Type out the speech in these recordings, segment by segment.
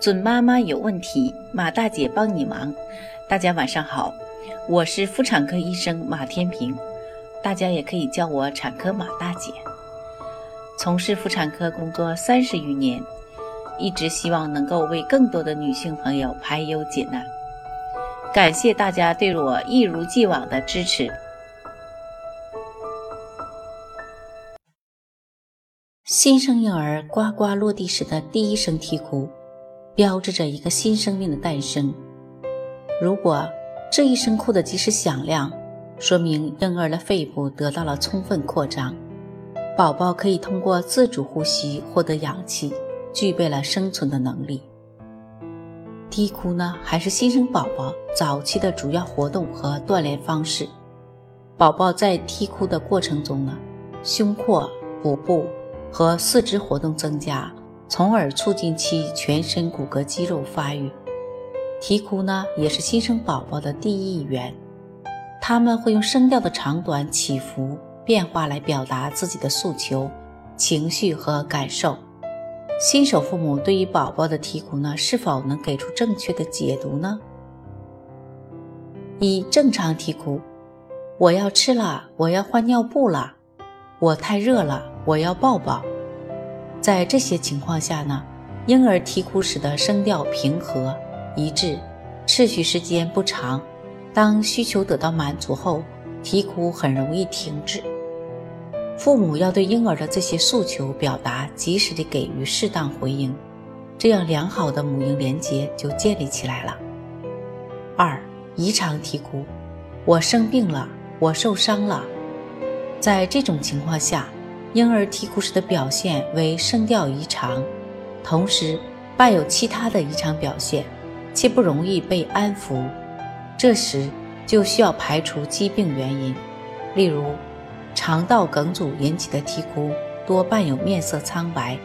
准妈妈有问题，马大姐帮你忙。大家晚上好，我是妇产科医生马天平，大家也可以叫我产科马大姐。从事妇产科工作三十余年，一直希望能够为更多的女性朋友排忧解难。感谢大家对我一如既往的支持。新生婴儿呱呱落地时的第一声啼哭。标志着一个新生命的诞生。如果这一声哭的及时响亮，说明婴儿的肺部得到了充分扩张，宝宝可以通过自主呼吸获得氧气，具备了生存的能力。啼哭呢，还是新生宝宝早期的主要活动和锻炼方式。宝宝在啼哭的过程中呢，胸廓、腹部和四肢活动增加。从而促进其全身骨骼肌肉发育。啼哭呢，也是新生宝宝的第一语言，他们会用声调的长短、起伏、变化来表达自己的诉求、情绪和感受。新手父母对于宝宝的啼哭呢，是否能给出正确的解读呢？一、正常啼哭：我要吃了，我要换尿布了，我太热了，我要抱抱。在这些情况下呢，婴儿啼哭时的声调平和一致，持续时间不长。当需求得到满足后，啼哭很容易停止。父母要对婴儿的这些诉求表达及时的给予适当回应，这样良好的母婴连接就建立起来了。二、异常啼哭，我生病了，我受伤了。在这种情况下。婴儿啼哭时的表现为声调异常，同时伴有其他的异常表现，且不容易被安抚。这时就需要排除疾病原因，例如肠道梗阻引起的啼哭，多伴有面色苍白、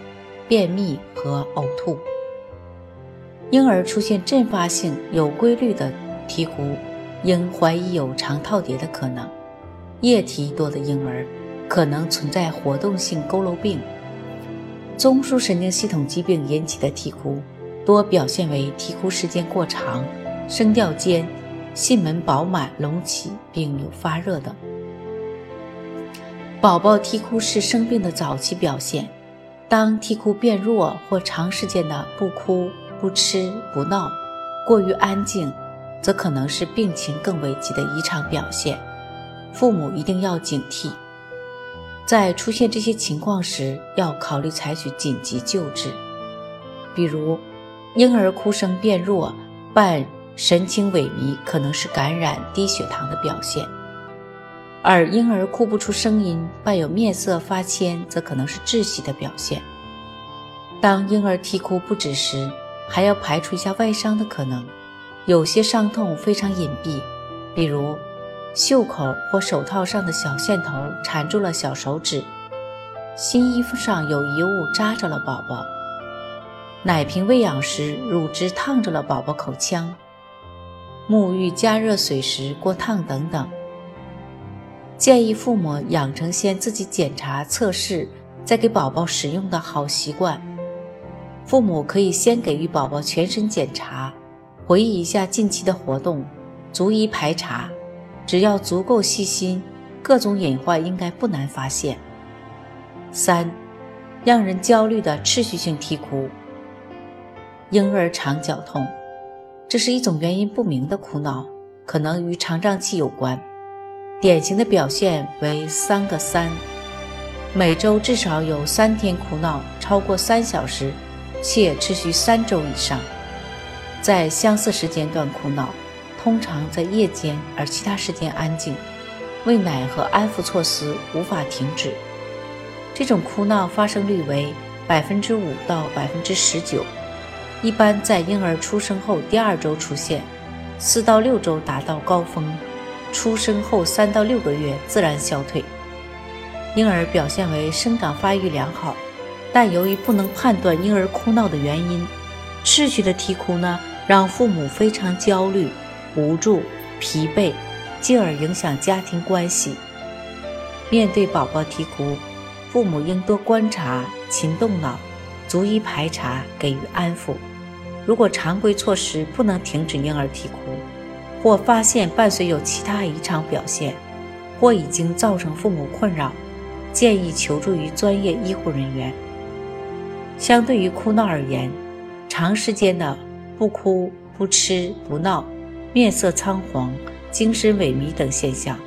便秘和呕吐。婴儿出现阵发性有规律的啼哭，应怀疑有肠套叠的可能。液体多的婴儿。可能存在活动性佝偻病、中枢神经系统疾病引起的啼哭，多表现为啼哭时间过长、声调尖、囟门饱满隆起，并有发热等。宝宝啼哭是生病的早期表现，当啼哭变弱或长时间的不哭、不吃、不闹，过于安静，则可能是病情更危急的异常表现，父母一定要警惕。在出现这些情况时，要考虑采取紧急救治，比如婴儿哭声变弱伴神情萎靡，可能是感染低血糖的表现；而婴儿哭不出声音，伴有面色发青，则可能是窒息的表现。当婴儿啼哭不止时，还要排除一下外伤的可能，有些伤痛非常隐蔽，比如。袖口或手套上的小线头缠住了小手指，新衣服上有遗物扎着了宝宝，奶瓶喂养时乳汁烫着了宝宝口腔，沐浴加热水时过烫等等。建议父母养成先自己检查测试，再给宝宝使用的好习惯。父母可以先给予宝宝全身检查，回忆一下近期的活动，逐一排查。只要足够细心，各种隐患应该不难发现。三，让人焦虑的持续性啼哭，婴儿肠绞痛，这是一种原因不明的苦恼，可能与肠胀气有关。典型的表现为三个三，每周至少有三天苦恼超过三小时，且持续三周以上，在相似时间段苦恼。通常在夜间，而其他时间安静，喂奶和安抚措施无法停止。这种哭闹发生率为百分之五到百分之十九，一般在婴儿出生后第二周出现，四到六周达到高峰，出生后三到六个月自然消退。婴儿表现为生长发育良好，但由于不能判断婴儿哭闹的原因，持续的啼哭呢，让父母非常焦虑。无助、疲惫，进而影响家庭关系。面对宝宝啼哭，父母应多观察、勤动脑，逐一排查，给予安抚。如果常规措施不能停止婴儿啼哭，或发现伴随有其他异常表现，或已经造成父母困扰，建议求助于专业医护人员。相对于哭闹而言，长时间的不哭、不吃、不闹，面色苍黄、精神萎靡等现象，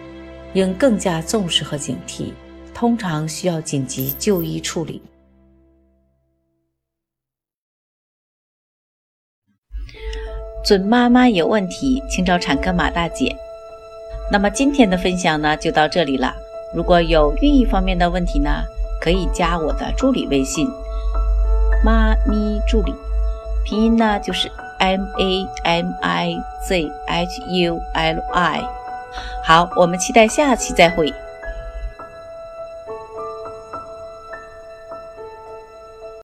应更加重视和警惕，通常需要紧急就医处理。准妈妈有问题，请找产科马大姐。那么今天的分享呢，就到这里了。如果有孕育方面的问题呢，可以加我的助理微信“妈咪助理”，拼音呢就是 M A M I Z H U L I。好，我们期待下期再会。